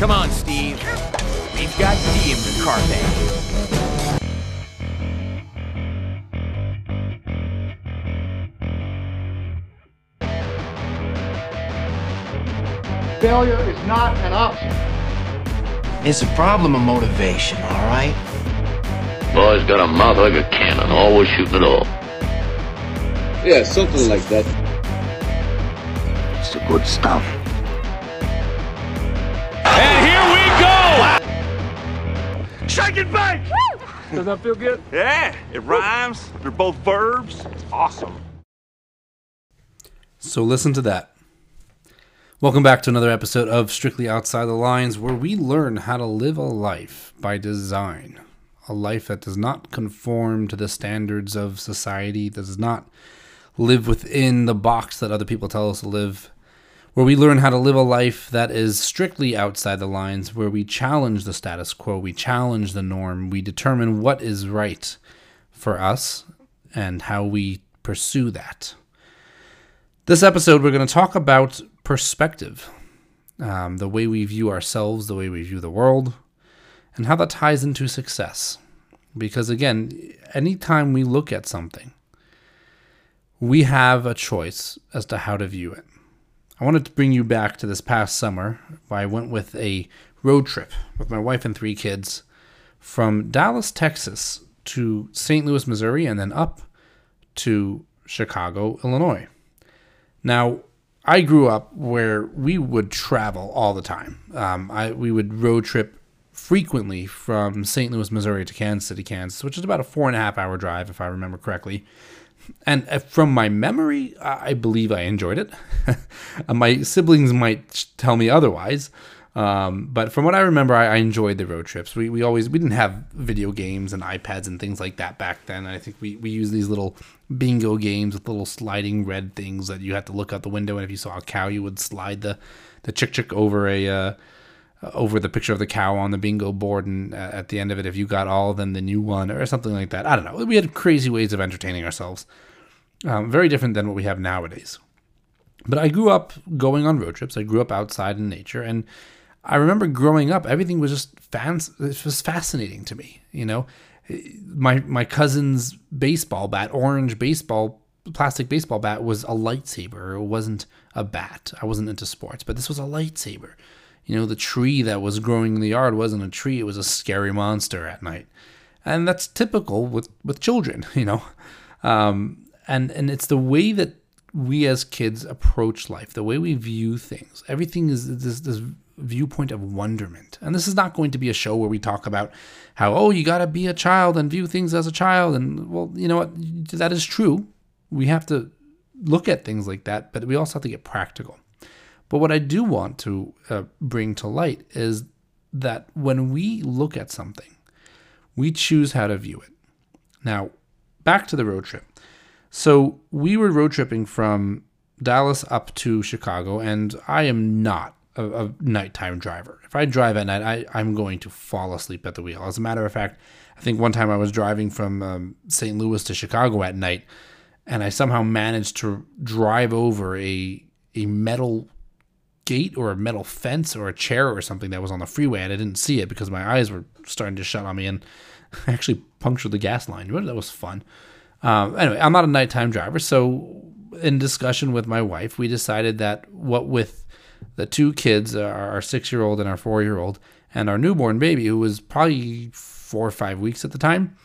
Come on, Steve. We've got D in the carpet. Failure is not an option. It's a problem of motivation, all right? Boy's got a mouth like a cannon, always shooting it off. Yeah, something like that. It's the good stuff. Shake and bake! Does that feel good? Yeah, it rhymes. They're both verbs. It's awesome. So listen to that. Welcome back to another episode of Strictly Outside the Lines, where we learn how to live a life by design. A life that does not conform to the standards of society, that does not live within the box that other people tell us to live. Where we learn how to live a life that is strictly outside the lines, where we challenge the status quo, we challenge the norm, we determine what is right for us and how we pursue that. This episode, we're going to talk about perspective, um, the way we view ourselves, the way we view the world, and how that ties into success. Because again, anytime we look at something, we have a choice as to how to view it. I wanted to bring you back to this past summer. I went with a road trip with my wife and three kids from Dallas, Texas to St. Louis, Missouri, and then up to Chicago, Illinois. Now, I grew up where we would travel all the time. Um, I we would road trip frequently from St. Louis, Missouri to Kansas City, Kansas, which is about a four and a half hour drive, if I remember correctly. And uh, from my memory, I believe I enjoyed it. Uh, my siblings might tell me otherwise, um, but from what I remember, I, I enjoyed the road trips. We, we always we didn't have video games and iPads and things like that back then. I think we we used these little bingo games with little sliding red things that you had to look out the window, and if you saw a cow, you would slide the the chick chick over a uh, over the picture of the cow on the bingo board, and uh, at the end of it, if you got all, of them, then the new one or something like that. I don't know. We had crazy ways of entertaining ourselves. Um, very different than what we have nowadays. But I grew up going on road trips. I grew up outside in nature, and I remember growing up, everything was just fans. It was fascinating to me. You know, my my cousin's baseball bat, orange baseball, plastic baseball bat, was a lightsaber. It wasn't a bat. I wasn't into sports, but this was a lightsaber. You know, the tree that was growing in the yard wasn't a tree. It was a scary monster at night, and that's typical with with children. You know, um, and and it's the way that we as kids approach life, the way we view things. Everything is this this viewpoint of wonderment. And this is not going to be a show where we talk about how oh you got to be a child and view things as a child and well, you know what that is true. We have to look at things like that, but we also have to get practical. But what I do want to uh, bring to light is that when we look at something, we choose how to view it. Now, back to the road trip. So we were road tripping from Dallas up to Chicago, and I am not a, a nighttime driver. If I drive at night, I, I'm going to fall asleep at the wheel. As a matter of fact, I think one time I was driving from um, St. Louis to Chicago at night, and I somehow managed to drive over a a metal gate or a metal fence or a chair or something that was on the freeway, and I didn't see it because my eyes were starting to shut on me, and I actually punctured the gas line. That was fun. Um, anyway, I'm not a nighttime driver, so in discussion with my wife, we decided that what with the two kids, our six year old and our four year old, and our newborn baby, who was probably four or five weeks at the time,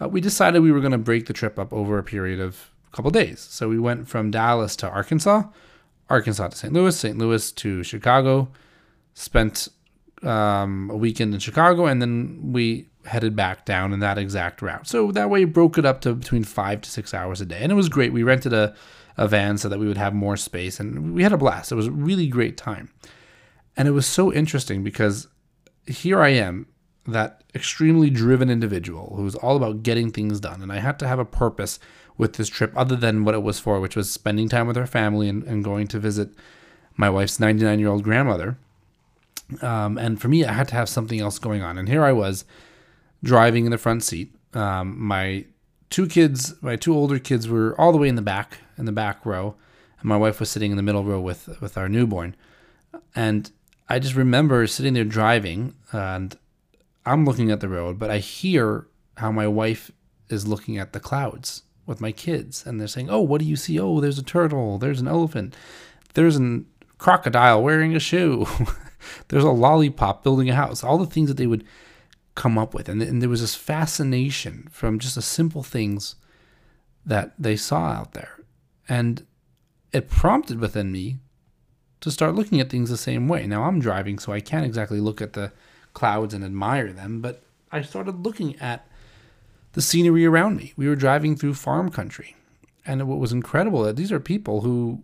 uh, we decided we were going to break the trip up over a period of a couple days. So we went from Dallas to Arkansas, Arkansas to St. Louis, St. Louis to Chicago, spent um, a weekend in Chicago, and then we headed back down in that exact route. So that way, broke it up to between five to six hours a day, and it was great. We rented a, a van so that we would have more space, and we had a blast. It was a really great time, and it was so interesting because here I am, that extremely driven individual who's all about getting things done, and I had to have a purpose with this trip other than what it was for, which was spending time with our family and, and going to visit my wife's 99 year old grandmother. Um, and for me, I had to have something else going on. And here I was driving in the front seat. Um, my two kids, my two older kids, were all the way in the back, in the back row, and my wife was sitting in the middle row with with our newborn. And I just remember sitting there driving and I'm looking at the road, but I hear how my wife is looking at the clouds with my kids and they're saying, "Oh, what do you see? Oh, there's a turtle, there's an elephant, there's a crocodile wearing a shoe, there's a lollipop building a house." All the things that they would come up with, and, and there was this fascination from just the simple things that they saw out there, and it prompted within me to start looking at things the same way. Now I'm driving, so I can't exactly look at the clouds and admire them, but I started looking at the scenery around me. We were driving through farm country. And what was incredible that these are people who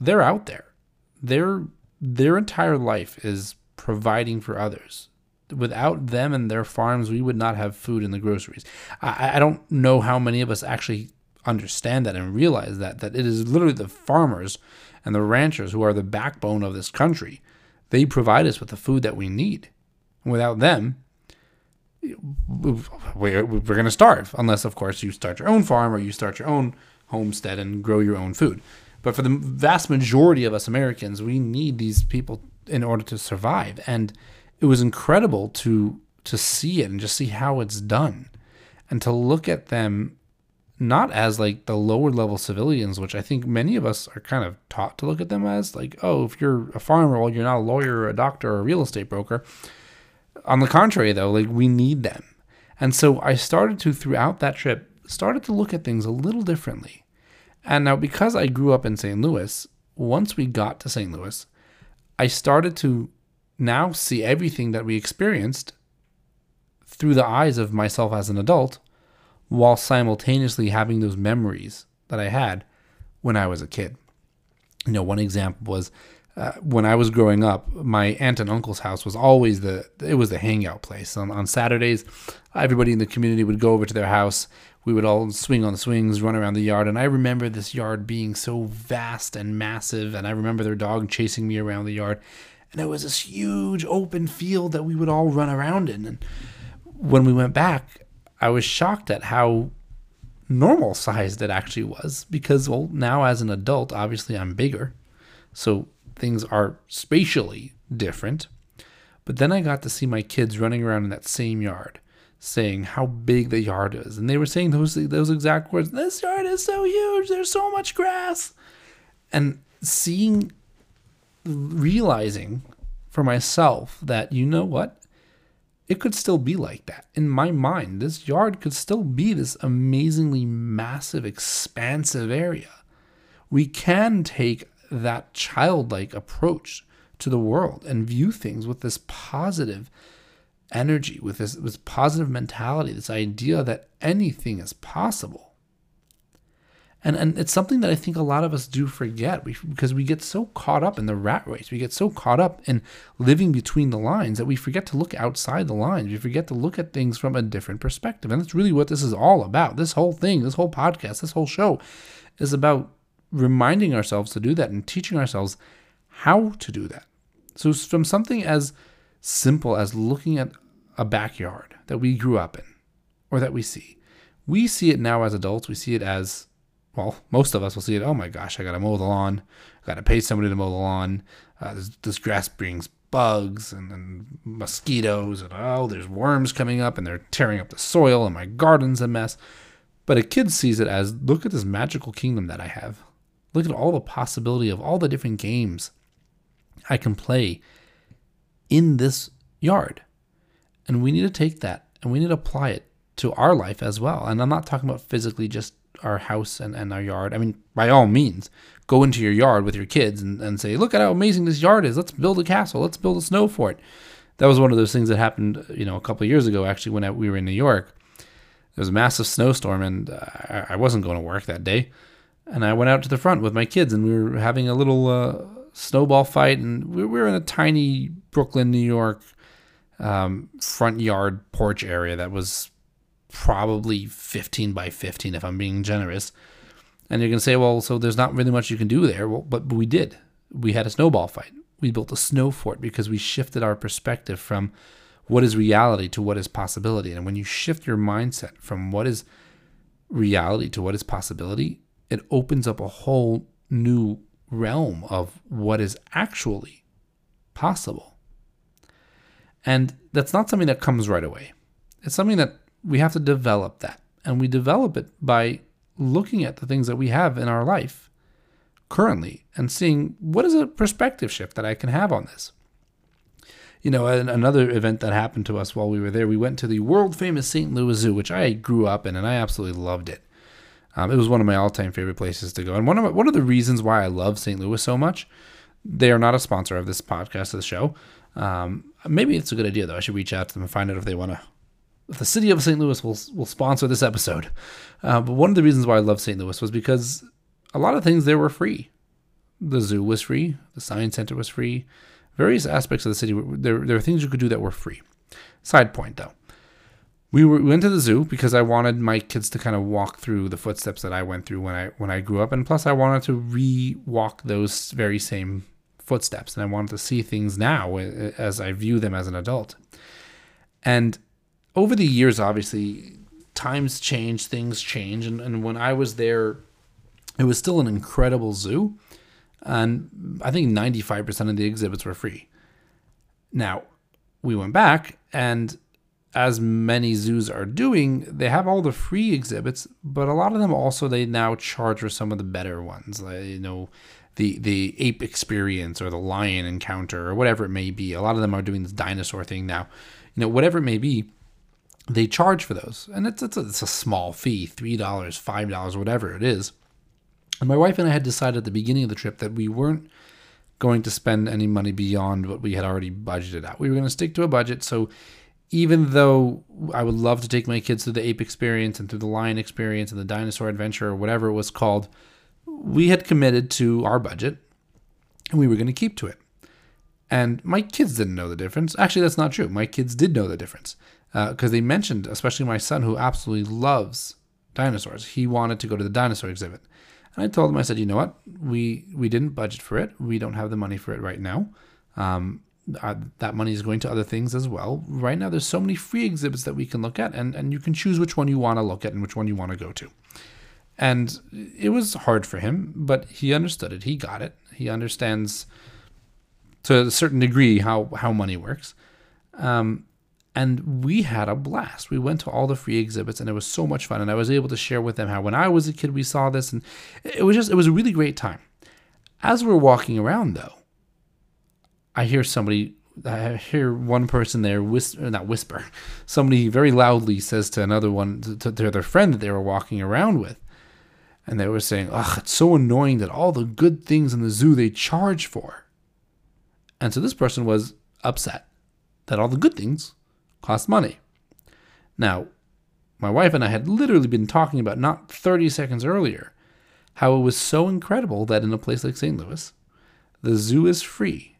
they're out there. Their their entire life is providing for others. Without them and their farms, we would not have food in the groceries. I, I don't know how many of us actually understand that and realize that that it is literally the farmers and the ranchers who are the backbone of this country. They provide us with the food that we need. Without them, we're, we're going to starve unless of course you start your own farm or you start your own homestead and grow your own food but for the vast majority of us americans we need these people in order to survive and it was incredible to to see it and just see how it's done and to look at them not as like the lower level civilians which i think many of us are kind of taught to look at them as like oh if you're a farmer well you're not a lawyer or a doctor or a real estate broker on the contrary, though, like we need them. And so I started to, throughout that trip, started to look at things a little differently. And now, because I grew up in St. Louis, once we got to St. Louis, I started to now see everything that we experienced through the eyes of myself as an adult, while simultaneously having those memories that I had when I was a kid. You know, one example was uh, when I was growing up, my aunt and uncle's house was always the it was the hangout place. On, on Saturdays, everybody in the community would go over to their house. We would all swing on the swings, run around the yard, and I remember this yard being so vast and massive. And I remember their dog chasing me around the yard, and it was this huge open field that we would all run around in. And when we went back, I was shocked at how normal sized it actually was because well now as an adult obviously I'm bigger so things are spatially different. But then I got to see my kids running around in that same yard saying how big the yard is. And they were saying those those exact words. This yard is so huge. There's so much grass. And seeing realizing for myself that you know what? It could still be like that. In my mind, this yard could still be this amazingly massive, expansive area. We can take that childlike approach to the world and view things with this positive energy, with this, this positive mentality, this idea that anything is possible. And, and it's something that I think a lot of us do forget we, because we get so caught up in the rat race. We get so caught up in living between the lines that we forget to look outside the lines. We forget to look at things from a different perspective. And that's really what this is all about. This whole thing, this whole podcast, this whole show is about reminding ourselves to do that and teaching ourselves how to do that. So, from something as simple as looking at a backyard that we grew up in or that we see, we see it now as adults. We see it as, well, most of us will see it, oh my gosh, I got to mow the lawn. I got to pay somebody to mow the lawn. Uh, this, this, grass brings bugs and, and mosquitoes, and oh, there's worms coming up and they're tearing up the soil, and my garden's a mess. But a kid sees it as look at this magical kingdom that I have. Look at all the possibility of all the different games I can play in this yard. And we need to take that and we need to apply it to our life as well. And I'm not talking about physically just our house and, and our yard. I mean, by all means, go into your yard with your kids and, and say, look at how amazing this yard is. Let's build a castle. Let's build a snow fort. That was one of those things that happened, you know, a couple years ago, actually, when I, we were in New York. There was a massive snowstorm, and I, I wasn't going to work that day and I went out to the front with my kids, and we were having a little uh, snowball fight, and we were in a tiny Brooklyn, New York um, front yard porch area that was probably 15 by 15, if I'm being generous. And you're gonna say, well, so there's not really much you can do there. Well, but we did. We had a snowball fight. We built a snow fort because we shifted our perspective from what is reality to what is possibility. And when you shift your mindset from what is reality to what is possibility, it opens up a whole new realm of what is actually possible. And that's not something that comes right away. It's something that we have to develop that. And we develop it by looking at the things that we have in our life currently and seeing what is a perspective shift that I can have on this. You know, another event that happened to us while we were there, we went to the world famous St. Louis Zoo, which I grew up in and I absolutely loved it. Um, it was one of my all time favorite places to go. And one of, my, one of the reasons why I love St. Louis so much, they are not a sponsor of this podcast, of the show. Um, maybe it's a good idea, though. I should reach out to them and find out if they want to the city of St. Louis will will sponsor this episode. Uh, but one of the reasons why I love St. Louis was because a lot of things there were free. The zoo was free. The science center was free. Various aspects of the city were, there. There were things you could do that were free. Side point though, we, were, we went to the zoo because I wanted my kids to kind of walk through the footsteps that I went through when I when I grew up, and plus I wanted to re-walk those very same footsteps, and I wanted to see things now as I view them as an adult. And over the years, obviously, times change, things change, and, and when I was there, it was still an incredible zoo, and I think 95% of the exhibits were free. Now, we went back, and as many zoos are doing, they have all the free exhibits, but a lot of them also they now charge for some of the better ones, like you know, the the ape experience or the lion encounter or whatever it may be. A lot of them are doing this dinosaur thing now, you know, whatever it may be they charge for those, and it's it's a, it's a small fee, three dollars, five dollars, whatever it is. And my wife and I had decided at the beginning of the trip that we weren't going to spend any money beyond what we had already budgeted out. We were going to stick to a budget. So even though I would love to take my kids through the ape experience and through the lion experience and the dinosaur adventure or whatever it was called, we had committed to our budget and we were going to keep to it. And my kids didn't know the difference. Actually, that's not true. My kids did know the difference because uh, they mentioned, especially my son who absolutely loves dinosaurs. He wanted to go to the dinosaur exhibit, and I told him, I said, you know what, we we didn't budget for it. We don't have the money for it right now. Um, uh, that money is going to other things as well. Right now, there's so many free exhibits that we can look at, and and you can choose which one you want to look at and which one you want to go to. And it was hard for him, but he understood it. He got it. He understands to a certain degree how how money works. Um, and we had a blast. We went to all the free exhibits and it was so much fun. And I was able to share with them how when I was a kid we saw this and it was just it was a really great time. As we're walking around though, I hear somebody I hear one person there whisper, not whisper, somebody very loudly says to another one, to, to their friend that they were walking around with. And they were saying, ugh, it's so annoying that all the good things in the zoo they charge for. And so this person was upset that all the good things cost money. Now, my wife and I had literally been talking about not 30 seconds earlier how it was so incredible that in a place like St. Louis, the zoo is free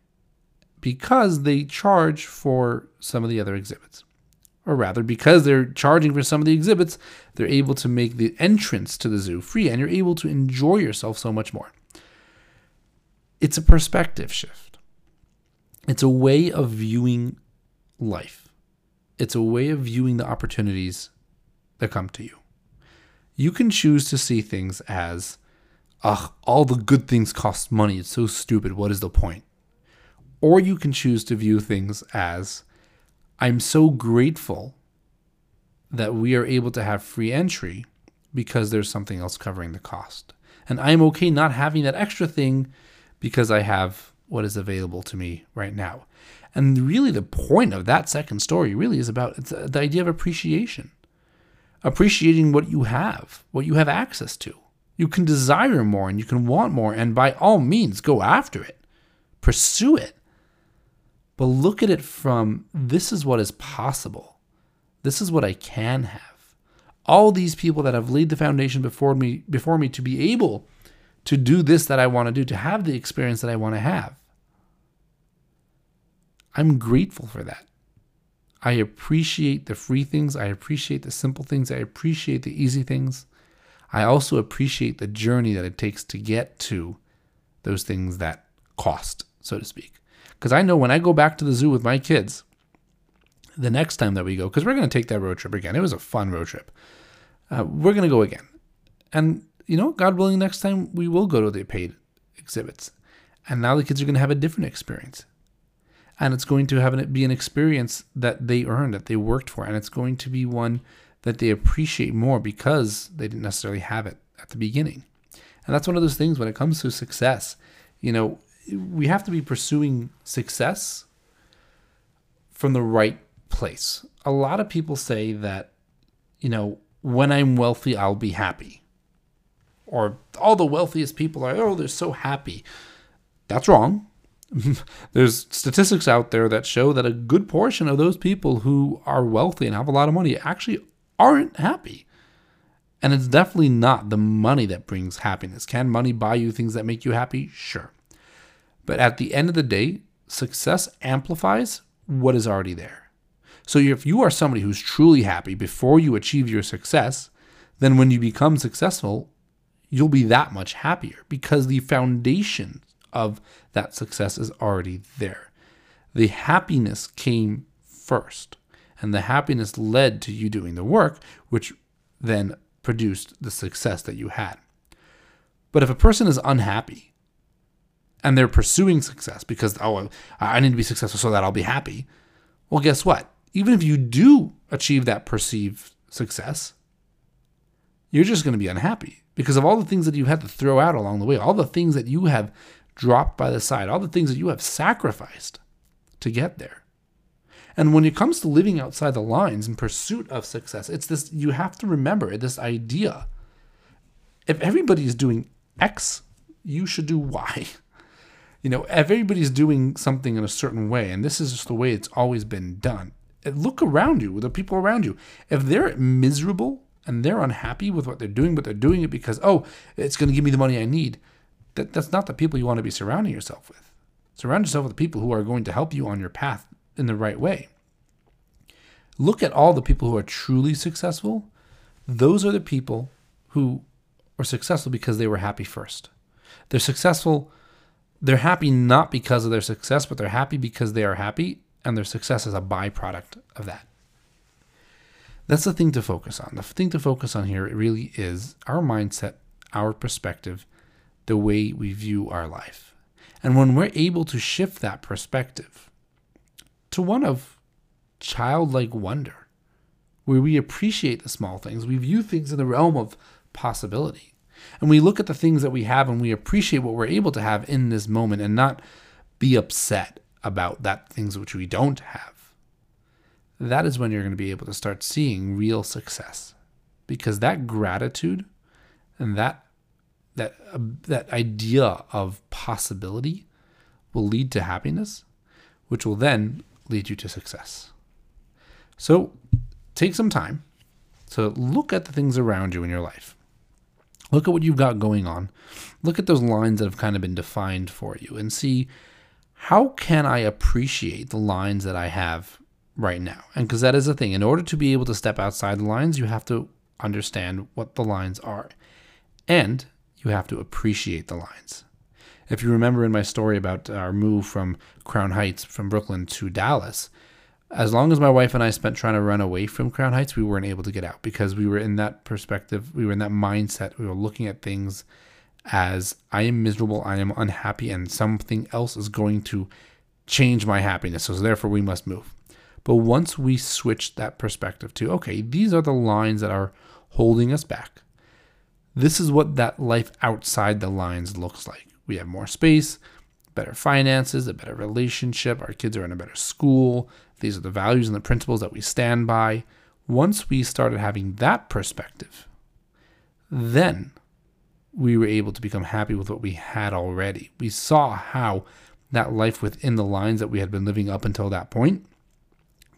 because they charge for some of the other exhibits. Or rather, because they're charging for some of the exhibits, they're able to make the entrance to the zoo free and you're able to enjoy yourself so much more. It's a perspective shift, it's a way of viewing life it's a way of viewing the opportunities that come to you. You can choose to see things as, ugh, all the good things cost money. It's so stupid. What is the point? Or you can choose to view things as, I'm so grateful that we are able to have free entry because there's something else covering the cost. And I'm okay not having that extra thing because I have what is available to me right now. And really, the point of that second story really is about the idea of appreciation. Appreciating what you have, what you have access to. You can desire more and you can want more, and by all means, go after it, pursue it. But look at it from this is what is possible. This is what I can have. All these people that have laid the foundation before me before me to be able to do this that I want to do, to have the experience that I want to have. I'm grateful for that. I appreciate the free things. I appreciate the simple things. I appreciate the easy things. I also appreciate the journey that it takes to get to those things that cost, so to speak. Because I know when I go back to the zoo with my kids, the next time that we go, because we're going to take that road trip again. It was a fun road trip. Uh, we're going to go again. And, you know, God willing, next time we will go to the paid exhibits. And now the kids are going to have a different experience. And it's going to have an, be an experience that they earned, that they worked for, and it's going to be one that they appreciate more because they didn't necessarily have it at the beginning. And that's one of those things when it comes to success. You know, we have to be pursuing success from the right place. A lot of people say that, you know, when I'm wealthy, I'll be happy. Or all the wealthiest people are, oh, they're so happy. That's wrong. There's statistics out there that show that a good portion of those people who are wealthy and have a lot of money actually aren't happy. And it's definitely not the money that brings happiness. Can money buy you things that make you happy? Sure. But at the end of the day, success amplifies what is already there. So if you are somebody who's truly happy before you achieve your success, then when you become successful, you'll be that much happier because the foundation of that success is already there. The happiness came first, and the happiness led to you doing the work, which then produced the success that you had. But if a person is unhappy and they're pursuing success because, oh, I need to be successful so that I'll be happy, well, guess what? Even if you do achieve that perceived success, you're just going to be unhappy because of all the things that you had to throw out along the way, all the things that you have dropped by the side, all the things that you have sacrificed to get there. And when it comes to living outside the lines in pursuit of success, it's this you have to remember this idea. If everybody is doing X, you should do Y. You know, if everybody's doing something in a certain way, and this is just the way it's always been done, eh, look around you, the people around you. If they're miserable and they're unhappy with what they're doing, but they're doing it because, oh, it's going to give me the money I need, that, that's not the people you want to be surrounding yourself with. Surround yourself with the people who are going to help you on your path in the right way. Look at all the people who are truly successful. Those are the people who are successful because they were happy first. They're successful they're happy not because of their success, but they're happy because they are happy, and their success is a byproduct of that. That's the thing to focus on. The thing to focus on here really is our mindset, our perspective, the way we view our life. And when we're able to shift that perspective to one of childlike wonder, where we appreciate the small things, we view things in the realm of possibility and we look at the things that we have and we appreciate what we're able to have in this moment and not be upset about that things which we don't have. That is when you're going to be able to start seeing real success. Because that gratitude and that that uh, that idea of possibility will lead to happiness, which will then lead you to success. So, take some time to look at the things around you in your life. Look at what you've got going on. Look at those lines that have kind of been defined for you and see how can I appreciate the lines that I have right now? And because that is the thing, in order to be able to step outside the lines, you have to understand what the lines are. And you have to appreciate the lines. If you remember in my story about our move from Crown Heights from Brooklyn to Dallas, as long as my wife and I spent trying to run away from Crown Heights, we weren't able to get out because we were in that perspective, we were in that mindset. We were looking at things as I am miserable, I am unhappy, and something else is going to change my happiness. So therefore, we must move. But once we switched that perspective to, okay, these are the lines that are holding us back. This is what that life outside the lines looks like. We have more space, better finances, a better relationship. Our kids are in a better school. These are the values and the principles that we stand by. Once we started having that perspective, then we were able to become happy with what we had already. We saw how that life within the lines that we had been living up until that point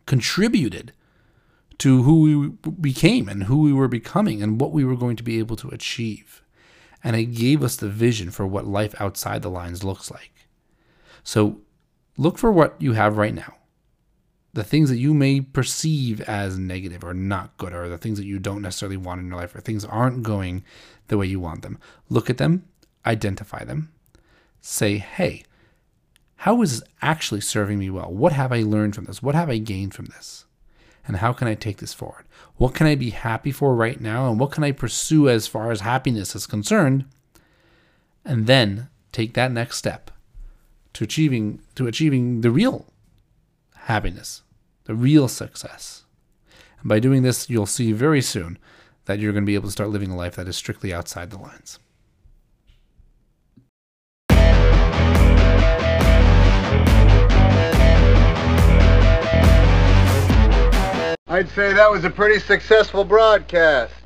contributed to who we became and who we were becoming and what we were going to be able to achieve. And it gave us the vision for what life outside the lines looks like. So look for what you have right now the things that you may perceive as negative or not good, or the things that you don't necessarily want in your life, or things aren't going the way you want them. Look at them, identify them, say, hey, how is this actually serving me well? What have I learned from this? What have I gained from this? And how can I take this forward? What can I be happy for right now? And what can I pursue as far as happiness is concerned? And then take that next step to achieving to achieving the real happiness, the real success. And by doing this, you'll see very soon that you're going to be able to start living a life that is strictly outside the lines. I'd say that was a pretty successful broadcast.